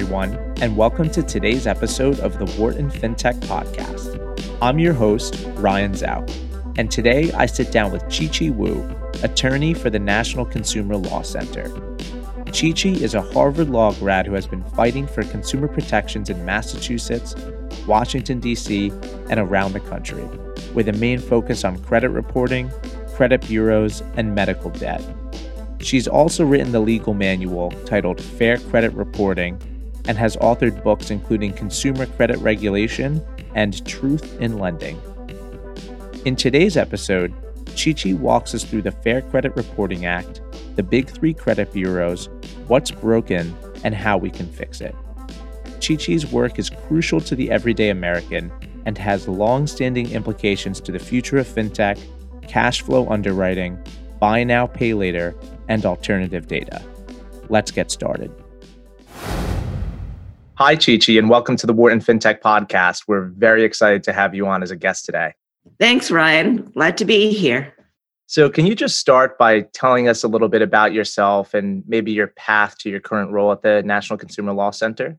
everyone, and welcome to today's episode of the Wharton FinTech Podcast. I'm your host, Ryan Zhao, and today I sit down with Chi Chi Wu, attorney for the National Consumer Law Center. Chi Chi is a Harvard Law grad who has been fighting for consumer protections in Massachusetts, Washington, D.C., and around the country, with a main focus on credit reporting, credit bureaus, and medical debt. She's also written the legal manual titled Fair Credit Reporting and has authored books including Consumer Credit Regulation and Truth in Lending. In today's episode, Chi Chi walks us through the Fair Credit Reporting Act, the big three credit bureaus, what's broken, and how we can fix it. Chi Chi's work is crucial to the everyday American and has long standing implications to the future of fintech, cash flow underwriting, buy now, pay later, and alternative data. Let's get started. Hi, Chi Chi, and welcome to the Wharton FinTech Podcast. We're very excited to have you on as a guest today. Thanks, Ryan. Glad to be here. So, can you just start by telling us a little bit about yourself and maybe your path to your current role at the National Consumer Law Center?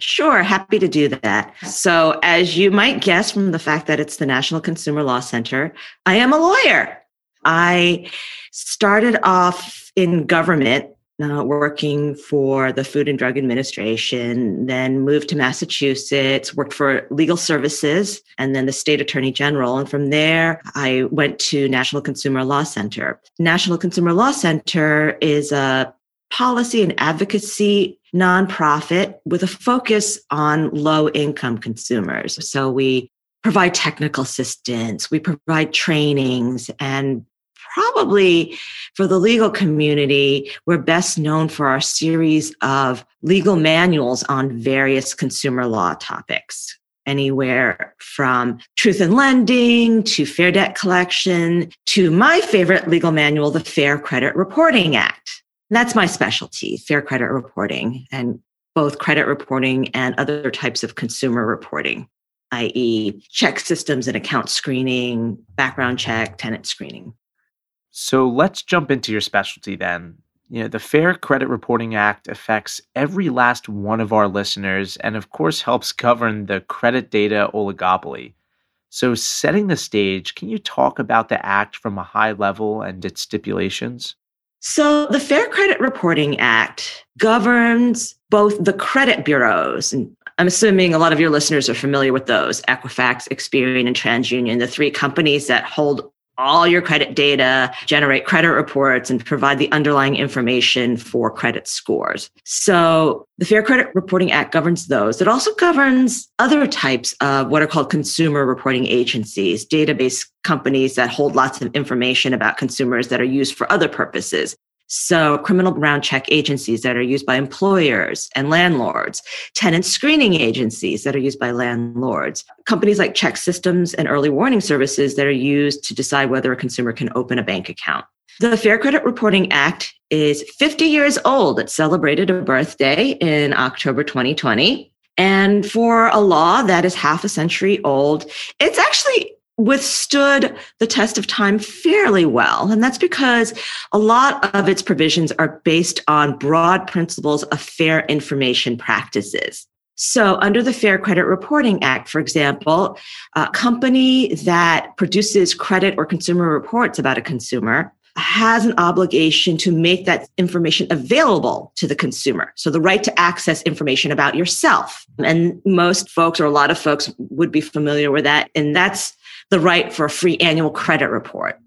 Sure, happy to do that. So, as you might guess from the fact that it's the National Consumer Law Center, I am a lawyer. I started off in government, uh, working for the Food and Drug Administration, then moved to Massachusetts, worked for legal services, and then the state attorney general. And from there, I went to National Consumer Law Center. National Consumer Law Center is a policy and advocacy nonprofit with a focus on low income consumers. So we provide technical assistance, we provide trainings and probably for the legal community, we're best known for our series of legal manuals on various consumer law topics. Anywhere from truth in lending to fair debt collection to my favorite legal manual, the Fair Credit Reporting Act. That's my specialty, fair credit reporting, and both credit reporting and other types of consumer reporting, i.e., ChexSystems and account screening, background check, tenant screening. So let's jump into your specialty then. You know, the Fair Credit Reporting Act affects every last one of our listeners and, of course, helps govern the credit data oligopoly. So, setting the stage, can you talk about the Act from a high level and its stipulations? So, the Fair Credit Reporting Act governs both the credit bureaus, and I'm assuming a lot of your listeners are familiar with those Equifax, Experian, and TransUnion, the three companies that hold all your credit data, generate credit reports, and provide the underlying information for credit scores. So the Fair Credit Reporting Act governs those. It also governs other types of what are called consumer reporting agencies, database companies that hold lots of information about consumers that are used for other purposes. So, criminal background check agencies that are used by employers and landlords, tenant screening agencies that are used by landlords, companies like ChexSystems and early warning services that are used to decide whether a consumer can open a bank account. The Fair Credit Reporting Act is 50 years old. It celebrated a birthday in October 2020. And for a law that is half a century old, it's actually withstood the test of time fairly well. And that's because a lot of its provisions are based on broad principles of fair information practices. So, under the Fair Credit Reporting Act, for example, a company that produces credit or consumer reports about a consumer has an obligation to make that information available to the consumer. So the right to access information about yourself. And most folks or a lot of folks would be familiar with that. And that's the right for a free annual credit report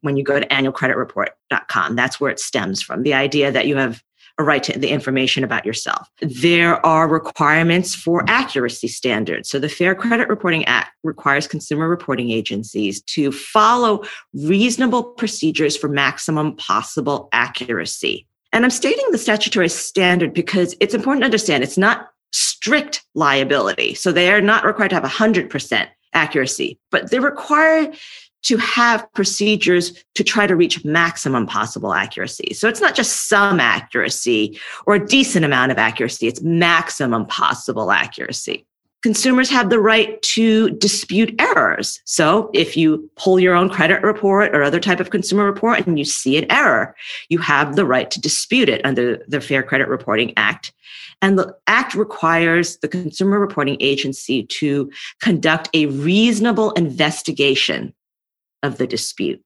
when you go to annualcreditreport.com. That's where it stems from the idea that you have a right to the information about yourself. There are requirements for accuracy standards. So the Fair Credit Reporting Act requires consumer reporting agencies to follow reasonable procedures for maximum possible accuracy. And I'm stating the statutory standard because it's important to understand it's not strict liability. So they are not required to have 100% accuracy, but they're required to have procedures to try to reach maximum possible accuracy. So it's not just some accuracy or a decent amount of accuracy, it's maximum possible accuracy. Consumers have the right to dispute errors. So if you pull your own credit report or other type of consumer report and you see an error, you have the right to dispute it under the Fair Credit Reporting Act. And the act requires the consumer reporting agency to conduct a reasonable investigation of the dispute.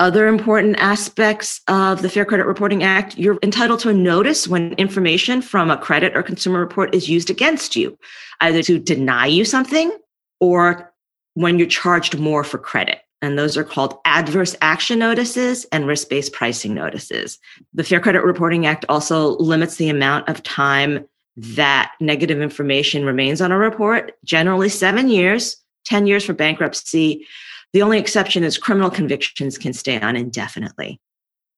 Other important aspects of the Fair Credit Reporting Act, you're entitled to a notice when information from a credit or consumer report is used against you, either to deny you something or when you're charged more for credit. And those are called adverse action notices and risk based pricing notices. The Fair Credit Reporting Act also limits the amount of time that negative information remains on a report, generally seven years, 10 years for bankruptcy, the only exception is criminal convictions can stay on indefinitely.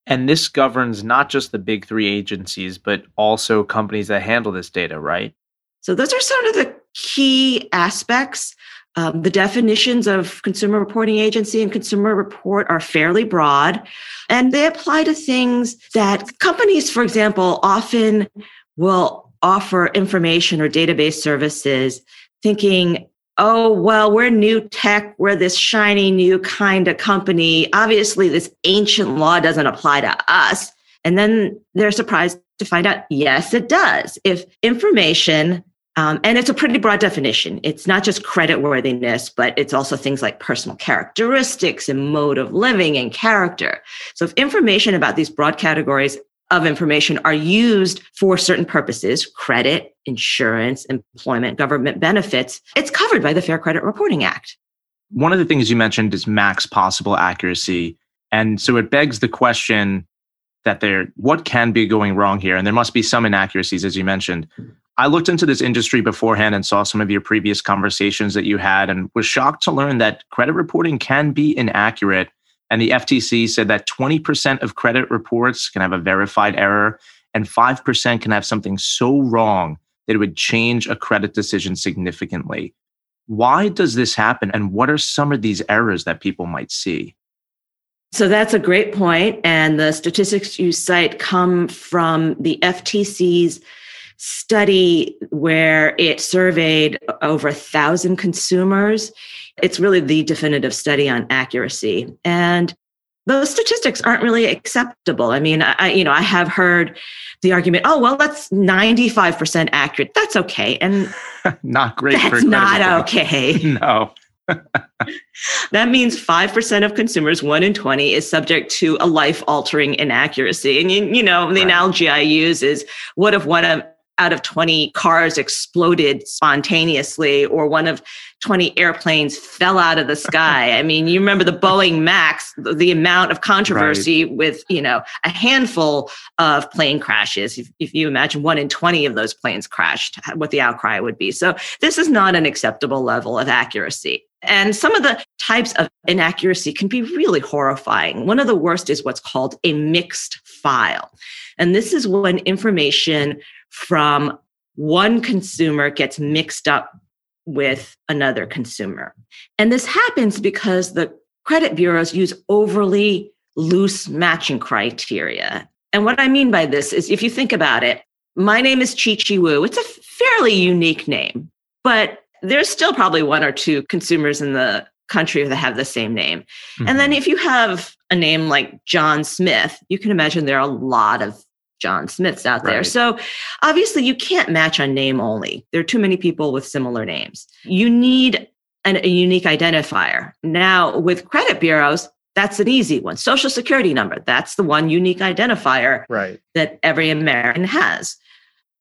And this governs not just the big three agencies, but also companies that handle this data, right? So, those are sort of the key aspects. Um, the definitions of consumer reporting agency and consumer report are fairly broad, and they apply to things that companies, for example, often will offer information or database services thinking oh, well, we're new tech, we're this shiny new kind of company. Obviously, this ancient law doesn't apply to us. And then they're surprised to find out, yes, it does. If information, um, and it's a pretty broad definition. It's not just credit worthiness, but it's also things like personal characteristics and mode of living and character. So if information about these broad categories of information are used for certain purposes credit, insurance, employment, government benefits it's covered by the Fair Credit Reporting Act. One of the things you mentioned is max possible accuracy. And so it begs the question that there what can be going wrong here and there must be some inaccuracies as you mentioned i looked into this industry beforehand and saw some of your previous conversations that you had and was shocked to learn that credit reporting can be inaccurate and the FTC said that 20% of credit reports can have a verified error and 5% can have something so wrong that it would change a credit decision significantly. Why does this happen? And what are some of these errors that people might see? So that's a great point. And the statistics you cite come from the FTC's study where it surveyed over a thousand consumers it's really the definitive study on accuracy. And those statistics aren't really acceptable. I mean, I, you know, I have heard the argument, oh, well, that's 95% accurate. That's okay. And not great. That's not okay. No. that means 5% of consumers, one in 20, is subject to a life altering inaccuracy. And, you, you know, the right. analogy I use is what if one of out of 20 cars exploded spontaneously or one of 20 airplanes fell out of the sky. I mean, you remember the Boeing Max, the, amount of controversy right. with, you know, a handful of plane crashes. If, if you imagine one in 20 of those planes crashed, what the outcry would be. So this is not an acceptable level of accuracy. And some of the types of inaccuracy can be really horrifying. One of the worst is what's called a mixed file. And this is when information from one consumer gets mixed up with another consumer. And this happens because the credit bureaus use overly loose matching criteria. And what I mean by this is if you think about it, my name is Chi Chi Wu. It's a fairly unique name, but there's still probably one or two consumers in the country that have the same name. Mm-hmm. And then mm-hmm. if you have a name like John Smith, you can imagine there are a lot of John Smiths out there. Right. So obviously you can't match on name only. There are too many people with similar names. You need an, a unique identifier. Now with credit bureaus, that's an easy one. Social security number, that's the one unique identifier right. that every American has.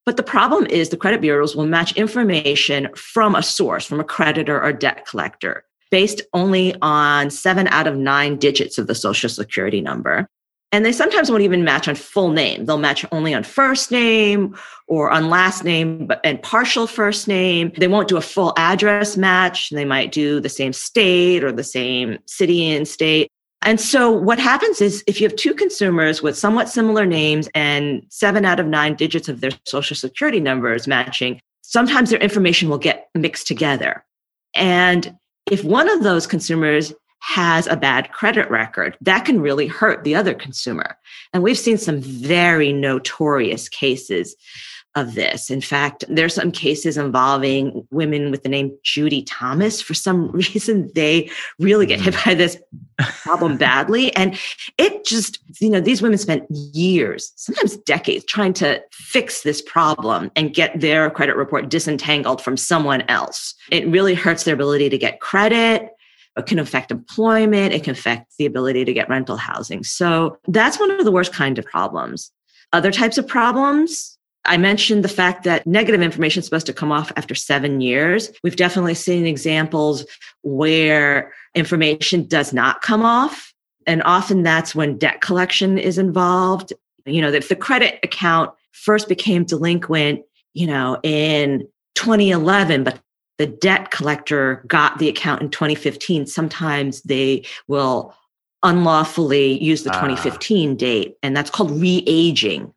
But the problem is the credit bureaus will match information from a source, from a creditor or debt collector, based only on seven out of nine digits of the social security number. And they sometimes won't even match on full name. They'll match only on first name or on last name, but and partial first name. They won't do a full address match. They might do the same state or the same city and state. And so what happens is if you have two consumers with somewhat similar names and seven out of nine digits of their social security numbers matching, sometimes their information will get mixed together. And if one of those consumers has a bad credit record, that can really hurt the other consumer. And we've seen some very notorious cases of this. In fact, there's some cases involving women with the name Judy Thomas. For some reason, they really get hit mm-hmm. by this problem badly. And it just, you know, these women spent years, sometimes decades, trying to fix this problem and get their credit report disentangled from someone else. It really hurts their ability to get credit. It can affect employment. It can affect the ability to get rental housing. So that's one of the worst kind of problems. Other types of problems, I mentioned the fact that negative information is supposed to come off after seven years. We've definitely seen examples where information does not come off. And often that's when debt collection is involved. You know, if the credit account first became delinquent, you know, in 2011, but the debt collector got the account in 2015, sometimes they will unlawfully use the 2015 uh. date, and that's called re-aging.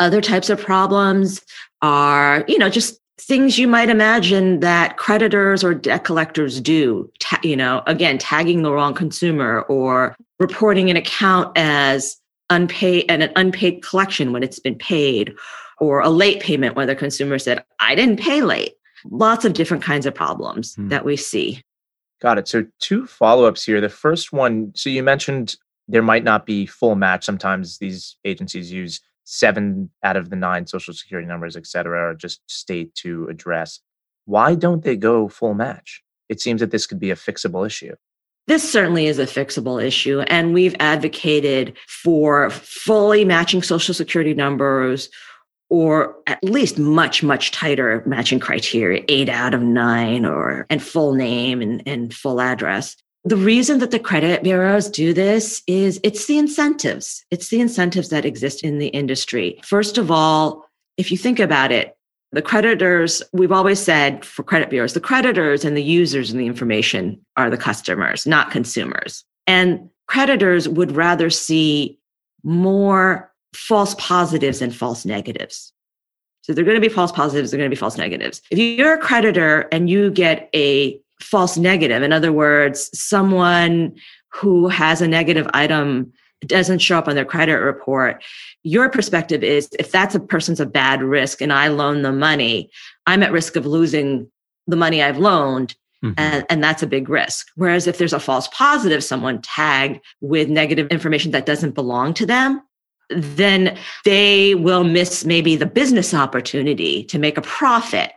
Other types of problems are, you know, just things you might imagine that creditors or debt collectors do. Ta- you know, again, tagging the wrong consumer or reporting an account as unpaid and an unpaid collection when it's been paid, or a late payment when the consumer said, "I didn't pay late." Lots of different kinds of problems hmm. that we see. Got it. So, two follow ups here. The first one so you mentioned there might not be full match. Sometimes these agencies use seven out of the nine social security numbers, et cetera, or just state to address. Why don't they go full match? It seems that this could be a fixable issue. This certainly is a fixable issue. And we've advocated for fully matching social security numbers or at least much much tighter matching criteria eight out of nine or and full name and, and full address. The reason that the credit bureaus do this is it's the incentives. It's the incentives that exist in the industry. First of all if you think about it the creditors we've always said for credit bureaus the creditors and the users and the information are the customers not consumers. And creditors would rather see more false positives and false negatives. So they're going to be false positives, they're going to be false negatives. If you're a creditor and you get a false negative, in other words, someone who has a negative item doesn't show up on their credit report, your perspective is if that's a person's a bad risk and I loan the money, I'm at risk of losing the money I've loaned. Mm-hmm. And, and that's a big risk. Whereas if there's a false positive, someone tagged with negative information that doesn't belong to them, then they will miss maybe the business opportunity to make a profit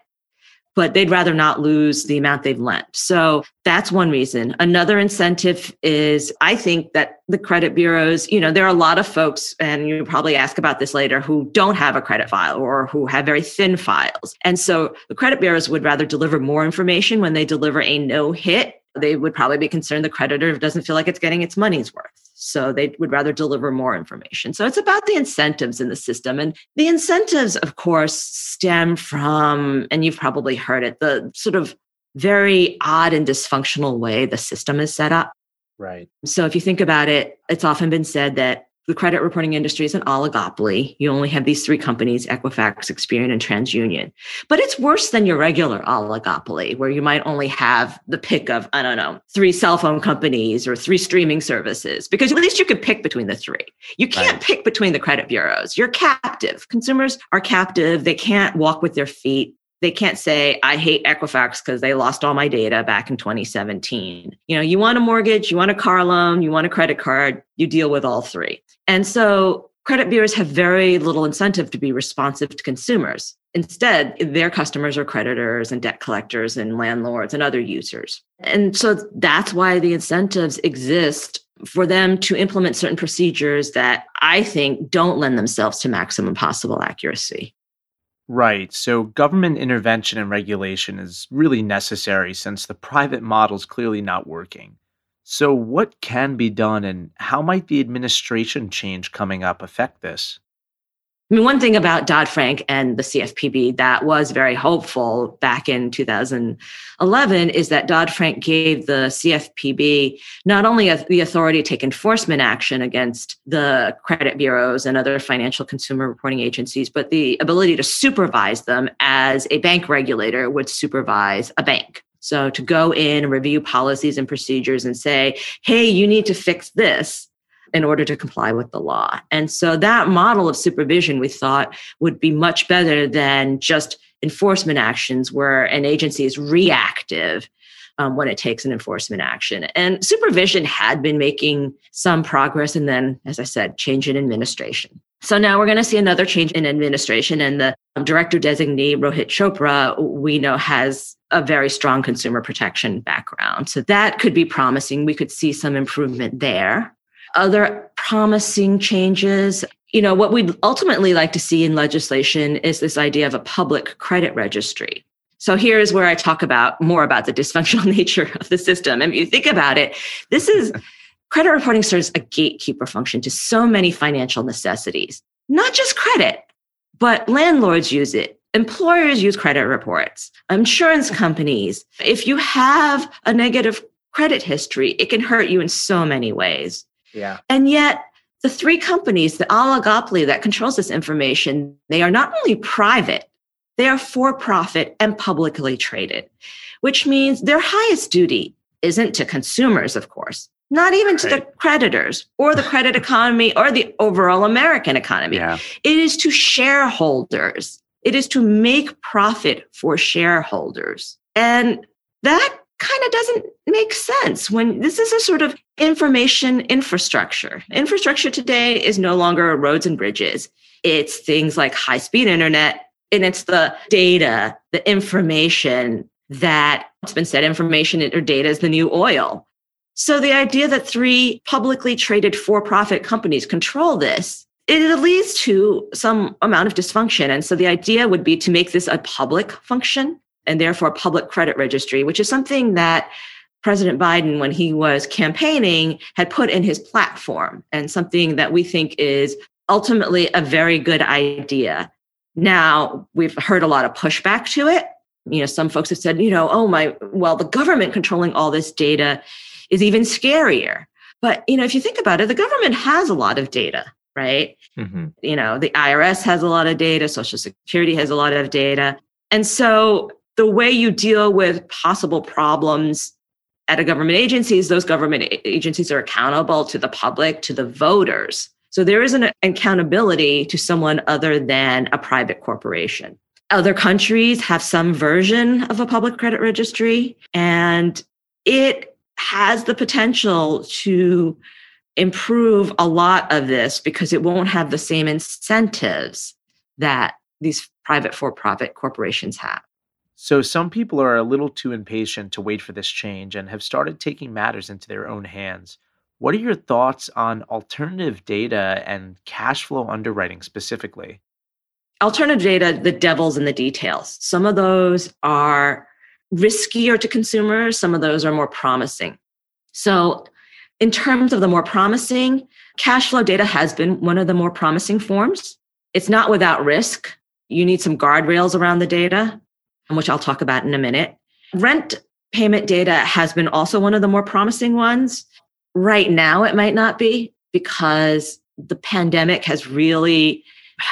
but they'd rather not lose the amount they've lent. So that's one reason. Another incentive is I think that the credit bureaus, you know, there are a lot of folks, and you probably ask about this later, who don't have a credit file or who have very thin files. And so the credit bureaus would rather deliver more information when they deliver a no hit. They would probably be concerned the creditor doesn't feel like it's getting its money's worth. So they would rather deliver more information. So it's about the incentives in the system. And the incentives, of course, stem from, and you've probably heard it, the sort of very odd and dysfunctional way the system is set up. Right. So if you think about it, it's often been said that the credit reporting industry is an oligopoly. You only have these three companies Equifax, Experian, and TransUnion. But it's worse than your regular oligopoly, where you might only have the pick of, I don't know, three cell phone companies or three streaming services, because at least you could pick between the three. You can't right. pick between the credit bureaus. You're captive. Consumers are captive. They can't walk with their feet they can't say i hate equifax because they lost all my data back in 2017 you know you want a mortgage you want a car loan you want a credit card you deal with all three and so credit bureaus have very little incentive to be responsive to consumers. Instead, their customers are creditors and debt collectors and landlords and other users. And so that's why the incentives exist for them to implement certain procedures that I think don't lend themselves to maximum possible accuracy. Right. So government intervention and regulation is really necessary since the private model is clearly not working. So, what can be done, and how might the administration change coming up affect this? I mean, one thing about Dodd Frank and the CFPB that was very hopeful back in 2011 is that Dodd Frank gave the CFPB not only the authority to take enforcement action against the credit bureaus and other financial consumer reporting agencies, but the ability to supervise them as a bank regulator would supervise a bank. So to go in and review policies and procedures and say, hey, you need to fix this. In order to comply with the law. And so that model of supervision we thought would be much better than just enforcement actions where an agency is reactive um, when it takes an enforcement action. And supervision had been making some progress, and then, as I said, change in administration. So now we're going to see another change in administration, and the um, director designee, Rohit Chopra, we know has a very strong consumer protection background. So that could be promising. We could see some improvement there. Other promising changes, you know, what we'd ultimately like to see in legislation is this idea of a public credit registry. So here's where I talk about more about the dysfunctional nature of the system. And if you think about it, this is credit reporting serves a gatekeeper function to so many financial necessities, not just credit, but landlords use it. Employers use credit reports, insurance companies. If you have a negative credit history, it can hurt you in so many ways. Yeah. And yet, the three companies, the oligopoly that controls this information, they are not only private, they are for profit and publicly traded, which means their highest duty isn't to consumers, of course, not even to right. the creditors or the credit economy or the overall American economy. Yeah. It is to shareholders. It is to make profit for shareholders. And that kind of doesn't make sense when this is a sort of information infrastructure. Infrastructure today is no longer roads and bridges. It's things like high speed internet, and it's the data, the information that it's been said information or data is the new oil. So the idea that three publicly traded for profit companies control this, it leads to some amount of dysfunction. And so the idea would be to make this a public function and therefore a public credit registry, which is something that President Biden, when he was campaigning, had put in his platform and something that we think is ultimately a very good idea. Now, we've heard a lot of pushback to it. You know, some folks have said, you know, oh my, well, the government controlling all this data is even scarier. But, you know, if you think about it, the government has a lot of data, right? Mm-hmm. You know, the IRS has a lot of data, Social Security has a lot of data. And so the way you deal with possible problems at a government agencies, those government agencies are accountable to the public, to the voters. So there is an accountability to someone other than a private corporation. Other countries have some version of a public credit registry, and it has the potential to improve a lot of this because it won't have the same incentives that these private for profit corporations have. So, some people are a little too impatient to wait for this change and have started taking matters into their own hands. What are your thoughts on alternative data and cash flow underwriting specifically? Alternative data, the devil's in the details. Some of those are riskier to consumers, some of those are more promising. So, in terms of the more promising, cash flow data has been one of the more promising forms. It's not without risk. You need some guardrails around the data, which I'll talk about in a minute. Rent payment data has been also one of the more promising ones. Right now, it might not be because the pandemic has really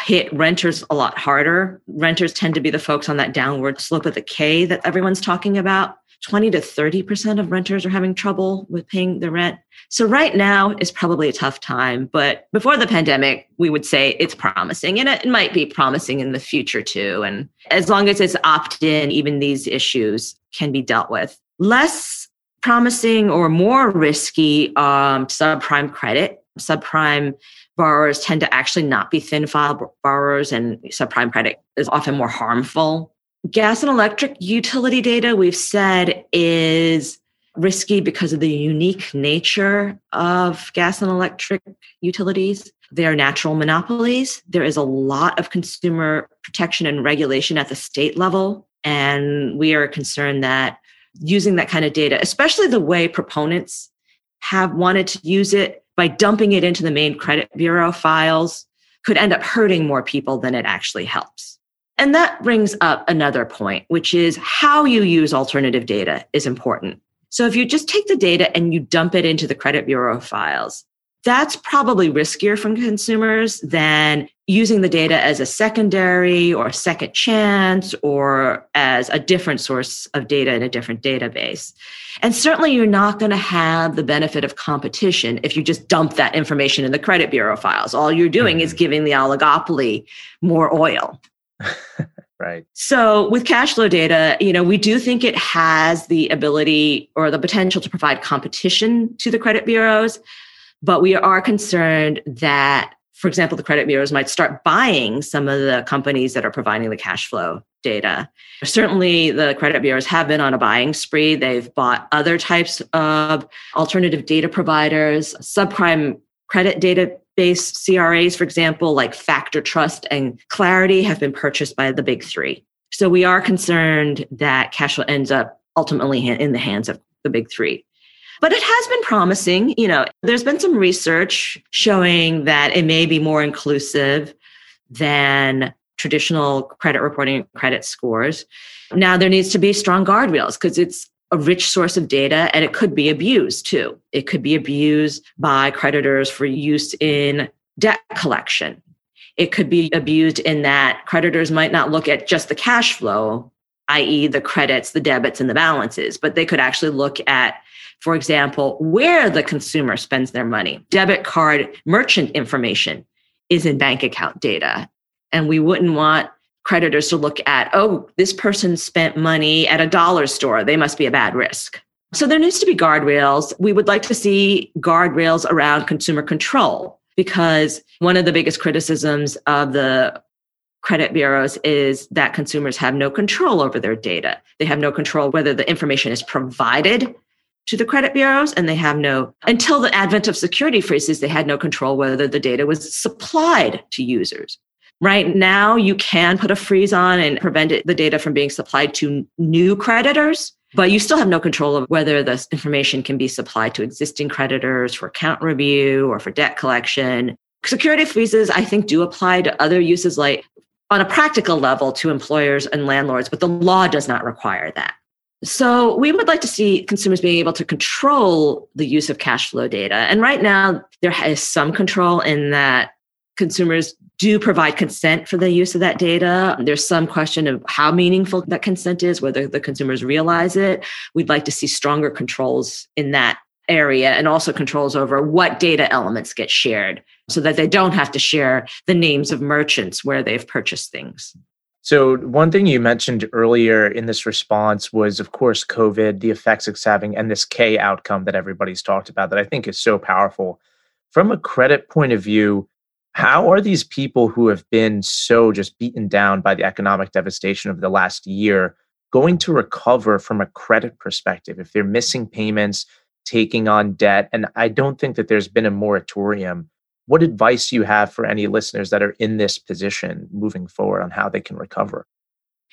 hit renters a lot harder. Renters tend to be the folks on that downward slope of the K that everyone's talking about. 20 to 30% of renters are having trouble with paying the rent. So right now is probably a tough time, but before the pandemic, we would say it's promising and it might be promising in the future too. And as long as it's opt in, even these issues can be dealt with. Less promising or more risky um, subprime credit. Subprime borrowers tend to actually not be thin file borrowers, and subprime credit is often more harmful. Gas and electric utility data, we've said, is risky because of the unique nature of gas and electric utilities. They are natural monopolies. There is a lot of consumer protection and regulation at the state level. And we are concerned that using that kind of data, especially the way proponents have wanted to use it by dumping it into the main credit bureau files, could end up hurting more people than it actually helps. And that brings up another point, which is how you use alternative data is important. So if you just take the data and you dump it into the credit bureau files, that's probably riskier from consumers than using the data as a secondary or second chance or as a different source of data in a different database. And certainly you're not going to have the benefit of competition if you just dump that information in the credit bureau files. All you're doing mm-hmm. is giving the oligopoly more oil. right. So with cash flow data, you know, we do think it has the ability or the potential to provide competition to the credit bureaus. But we are concerned that, for example, the credit bureaus might start buying some of the companies that are providing the cash flow data. Certainly, the credit bureaus have been on a buying spree. They've bought other types of alternative data providers, subprime credit database CRAs, for example, like FactorTrust and Clarity, have been purchased by the big three. So we are concerned that cash flow ends up ultimately in the hands of the big three. But it has been promising. You know, there's been some research showing that it may be more inclusive than traditional credit reporting credit scores. Now, there needs to be strong guardrails because it's a rich source of data and it could be abused too. It could be abused by creditors for use in debt collection. It could be abused in that creditors might not look at just the cash flow, i.e., the credits, the debits, and the balances, but they could actually look at for example, where the consumer spends their money. Debit card merchant information is in bank account data. And we wouldn't want creditors to look at, oh, this person spent money at a dollar store. They must be a bad risk. So there needs to be guardrails. We would like to see guardrails around consumer control because one of the biggest criticisms of the credit bureaus is that consumers have no control over their data. They have no control whether the information is provided to the credit bureaus and they have no until the advent of security freezes they had no control whether the data was supplied to users right now you can put a freeze on and prevent it, the data from being supplied to new creditors but you still have no control of whether this information can be supplied to existing creditors for account review or for debt collection security freezes i think do apply to other uses like on a practical level to employers and landlords but the law does not require that so we would like to see consumers being able to control the use of cash flow data. And right now, there is some control in that consumers do provide consent for the use of that data. There's some question of how meaningful that consent is, whether the consumers realize it. We'd like to see stronger controls in that area and also controls over what data elements get shared so that they don't have to share the names of merchants where they've purchased things. So, one thing you mentioned earlier in this response was, of course, COVID, the effects it's having, and this K outcome that everybody's talked about that I think is so powerful. From a credit point of view, how are these people who have been so just beaten down by the economic devastation of the last year going to recover from a credit perspective if they're missing payments, taking on debt? And I don't think that there's been a moratorium what advice do you have for any listeners that are in this position moving forward on how they can recover?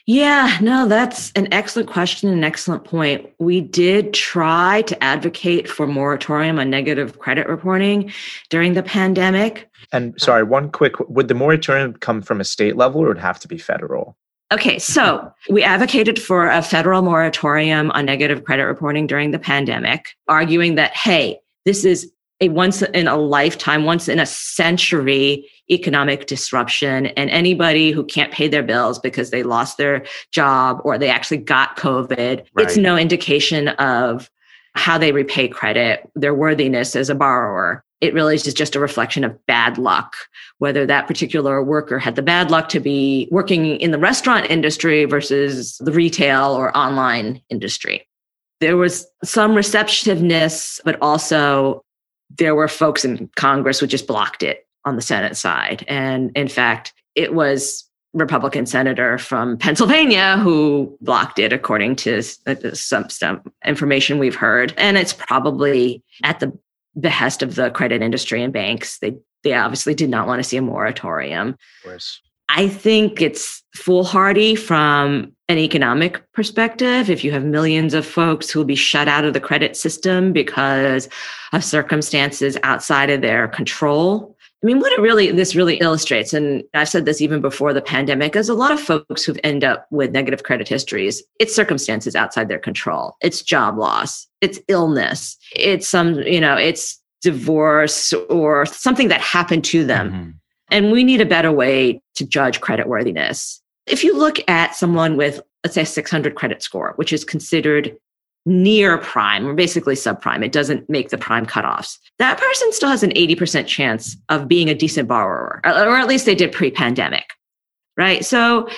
Yeah, no, that's an excellent question, and an excellent point. We did try to advocate for moratorium on negative credit reporting during the pandemic. And sorry, one quick would the moratorium come from a state level or would it have to be federal? Okay, so we advocated for a federal moratorium on negative credit reporting during the pandemic, arguing that, hey, this is a once in a lifetime, once in a century economic disruption. And anybody who can't pay their bills because they lost their job or they actually got COVID, right. it's no indication of how they repay credit, their worthiness as a borrower. It really is just a reflection of bad luck, whether that particular worker had the bad luck to be working in the restaurant industry versus the retail or online industry. There was some receptiveness, but also there were folks in Congress who just blocked it on the Senate side. And in fact, it was Republican senator from Pennsylvania who blocked it, according to uh, some, some information we've heard. And it's probably at the behest of the credit industry and banks. They they obviously did not want to see a moratorium. I think it's foolhardy from an economic perspective. If you have millions of folks who will be shut out of the credit system because of circumstances outside of their control. I mean, what it really, this really illustrates, and I've said this even before the pandemic, is a lot of folks who've end up with negative credit histories, it's circumstances outside their control. It's job loss. It's illness. It's some, you know, it's divorce or something that happened to them. Mm-hmm. And we need a better way to judge creditworthiness. If you look at someone with, let's say, a 600 credit score, which is considered near prime or basically subprime, it doesn't make the prime cutoffs. That person still has an 80% chance of being a decent borrower, or at least they did pre pandemic, right? So,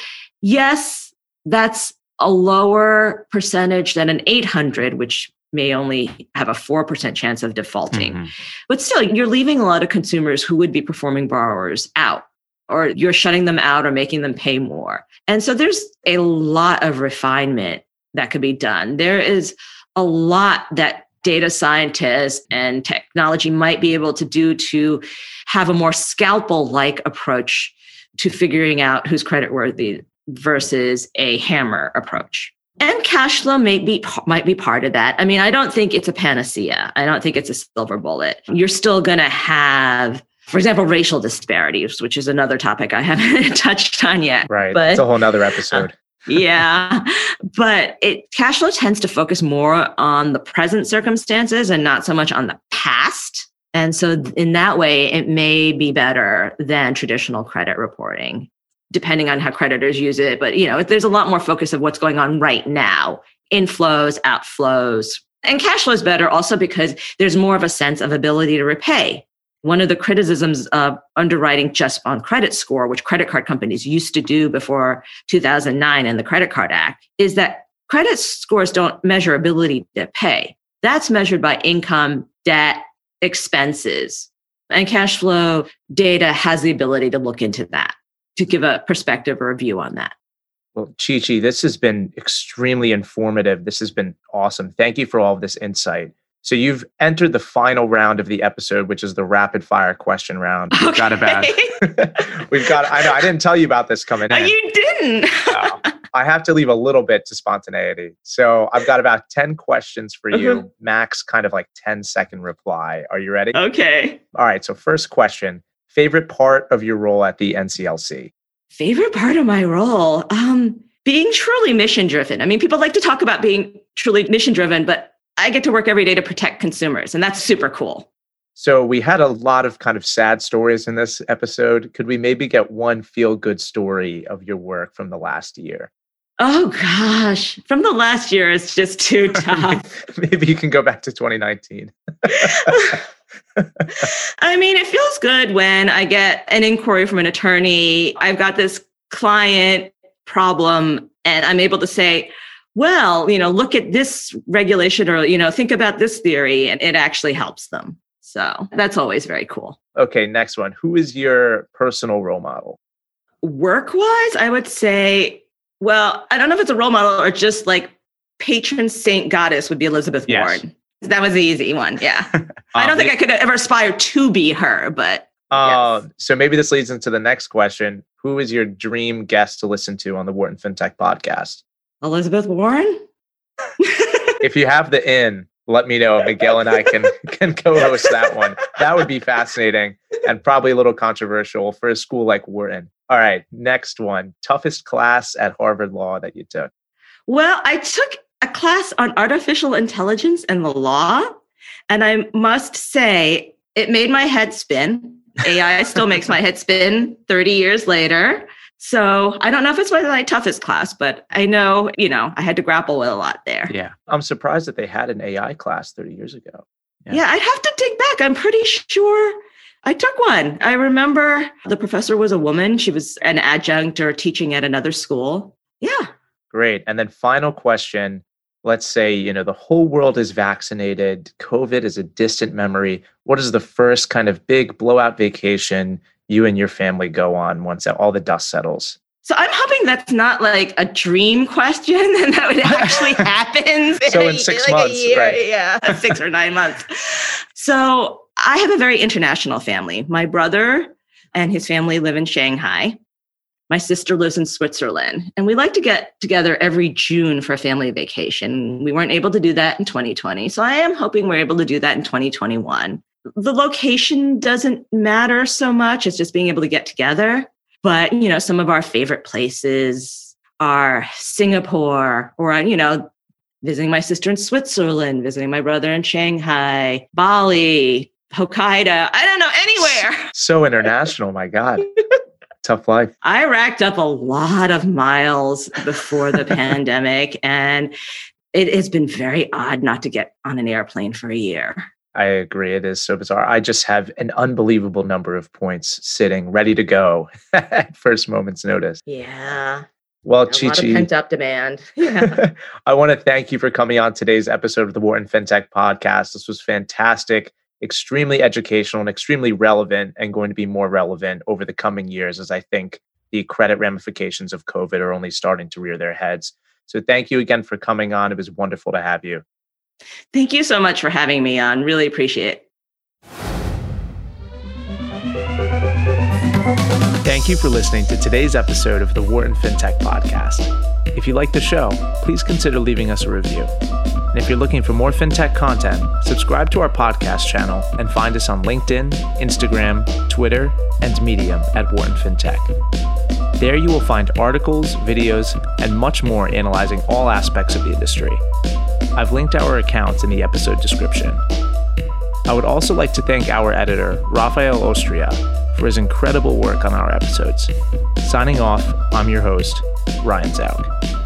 yes, that's a lower percentage than an 800, which may only have a 4% chance of defaulting. Mm-hmm. But still, you're leaving a lot of consumers who would be performing borrowers out, or you're shutting them out or making them pay more. And so there's a lot of refinement that could be done. There is a lot that data scientists and technology might be able to do to have a more scalpel like approach to figuring out who's creditworthy versus a hammer approach. And cash flow may be might be part of that. I mean, I don't think it's a panacea. I don't think it's a silver bullet. You're still going to have for example, racial disparities, which is another topic I haven't touched on yet. Right. But, it's a whole nother episode. yeah. But it cash flow tends to focus more on the present circumstances and not so much on the past. And so in that way, it may be better than traditional credit reporting depending on how creditors use it. But you know, there's a lot more focus of what's going on right now, inflows, outflows. And cash flow is better also because there's more of a sense of ability to repay. One of the criticisms of underwriting just on credit score, which credit card companies used to do before 2009 and the Credit Card Act, is that credit scores don't measure ability to pay. That's measured by income, debt, expenses. And cash flow data has the ability to look into that to give a perspective or a view on that. Well, Chi Chi, this has been extremely informative. This has been awesome. Thank you for all of this insight. So you've entered the final round of the episode, which is the rapid fire question round. We've got about we've got I know I didn't tell you about this coming in. You didn't. I have to leave a little bit to spontaneity. So I've got about 10 questions for you, uh-huh. max kind of like 10 second reply. Are you ready? Okay. All right. So first question favorite part of your role at the NCLC? Favorite part of my role? Um, being truly mission driven. I mean, people like to talk about being truly mission driven, but I get to work every day to protect consumers, and that's super cool. So we had a lot of kind of sad stories in this episode. Could we maybe get one feel good story of your work from the last year? Oh gosh, from the last year, it's just too tough. maybe you can go back to 2019. I mean, it feels good when I get an inquiry from an attorney. I've got this client problem, and I'm able to say, well, you know, look at this regulation or, you know, think about this theory, and it actually helps them. So that's always very cool. Okay, next one. Who is your personal role model? Work wise, I would say, well, I don't know if it's a role model or just like patron saint goddess would be Elizabeth yes. Warren. That was the easy one. Yeah. I don't think I could ever aspire to be her, but. Uh, yes. So maybe this leads into the next question. Who is your dream guest to listen to on the Wharton FinTech podcast? Elizabeth Warren? if you have the in, let me know. Miguel and I can can co-host that one. That would be fascinating and probably a little controversial for a school like Wharton. All right, next one. Toughest class at Harvard Law that you took? Well, I took a class on artificial intelligence and the law. And I must say, it made my head spin. AI still makes my head spin 30 years later. So I don't know if it's my toughest class, but I know, you know, I had to grapple with a lot there. Yeah. I'm surprised that they had an AI class 30 years ago. Yeah, yeah I'd have to dig back. I'm pretty sure I took one. I remember the professor was a woman. She was an adjunct or teaching at another school. Yeah. Great. And then final question let's say you know the whole world is vaccinated covid is a distant memory what is the first kind of big blowout vacation you and your family go on once all the dust settles so i'm hoping that's not like a dream question and that would actually happen so in, in six like months year, right yeah six or nine months so i have a very international family my brother and his family live in shanghai my sister lives in Switzerland, and we like to get together every June for a family vacation. We weren't able to do that in 2020. So I am hoping we're able to do that in 2021. The location doesn't matter so much, it's just being able to get together. But, you know, some of our favorite places are Singapore or, you know, visiting my sister in Switzerland, visiting my brother in Shanghai, Bali, Hokkaido. I don't know anywhere. So international, my God. Tough life. I racked up a lot of miles before the pandemic, and it has been very odd not to get on an airplane for a year. I agree. It is so bizarre. I just have an unbelievable number of points sitting ready to go at first moment's notice. Yeah. Well, a Chi Chi, pent up demand. Yeah. I want to thank you for coming on today's episode of the Wharton FinTech podcast. This was fantastic, extremely educational, and extremely relevant, and going to be more relevant over the coming years as I think the credit ramifications of COVID are only starting to rear their heads. So, thank you again for coming on. It was wonderful to have you. Thank you so much for having me on. Really appreciate it. Thank you for listening to today's episode of the Wharton FinTech Podcast. If you like the show, please consider leaving us a review. And if you're looking for more FinTech content, subscribe to our podcast channel and find us on LinkedIn, Instagram, Twitter, and Medium at Wharton FinTech. There you will find articles, videos, and much more analyzing all aspects of the industry. I've linked our accounts in the episode description. I would also like to thank our editor, Rafael Ostria, for his incredible work on our episodes. Signing off, I'm your host, Ryan Zauk.